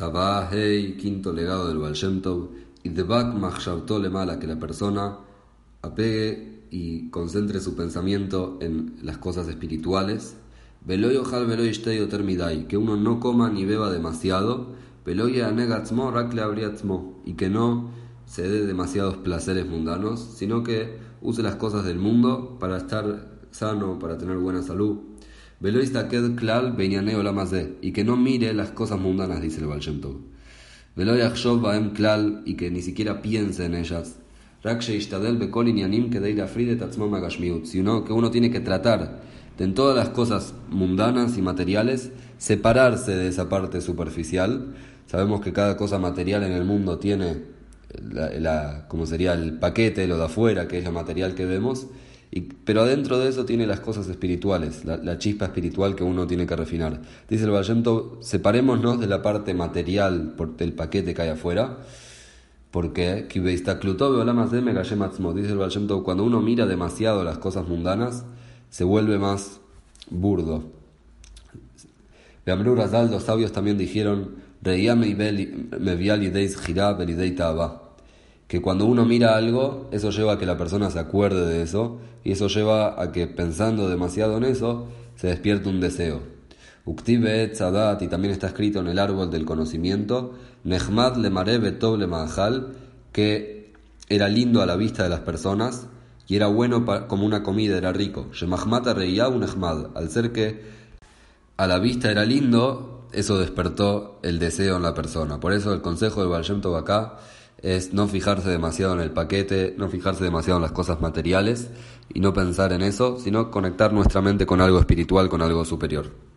Tzabá, Hey, quinto legado del Baal y Debak le mala, que la persona apegue y concentre su pensamiento en las cosas espirituales. Veloy ojal veloy termidai, que uno no coma ni beba demasiado. Veloy anegatzmo rakle abriatzmo, y que no se dé demasiados placeres mundanos, sino que use las cosas del mundo para estar sano, para tener buena salud. Y que no mire las cosas mundanas, dice el Baal Shem Tov. Veloy baem klal, y que ni siquiera piense en ellas. Sino que uno tiene que tratar de en todas las cosas mundanas y materiales separarse de esa parte superficial. Sabemos que cada cosa material en el mundo tiene la, como sería el paquete, lo de afuera, que es lo material que vemos, pero adentro de eso tiene las cosas espirituales, la, chispa espiritual que uno tiene que refinar. Dice el Vallento, separémonos de la parte material del paquete que hay afuera, porque dice el Vallento, cuando uno mira demasiado las cosas mundanas, se vuelve más burdo. los sabios también dijeron, que cuando uno mira algo, eso lleva a que la persona se acuerde de eso, y eso lleva a que pensando demasiado en eso, se despierte un deseo. Uktibe Tzadat, y también está escrito en el árbol del conocimiento, Nehmad le Betov le que era lindo a la vista de las personas y era bueno como una comida, era rico. Shemahmata un Nehmad, al ser que a la vista era lindo, eso despertó el deseo en la persona. Por eso el consejo de Baal Shem acá es no fijarse demasiado en el paquete, no fijarse demasiado en las cosas materiales y no pensar en eso, sino conectar nuestra mente con algo espiritual, con algo superior.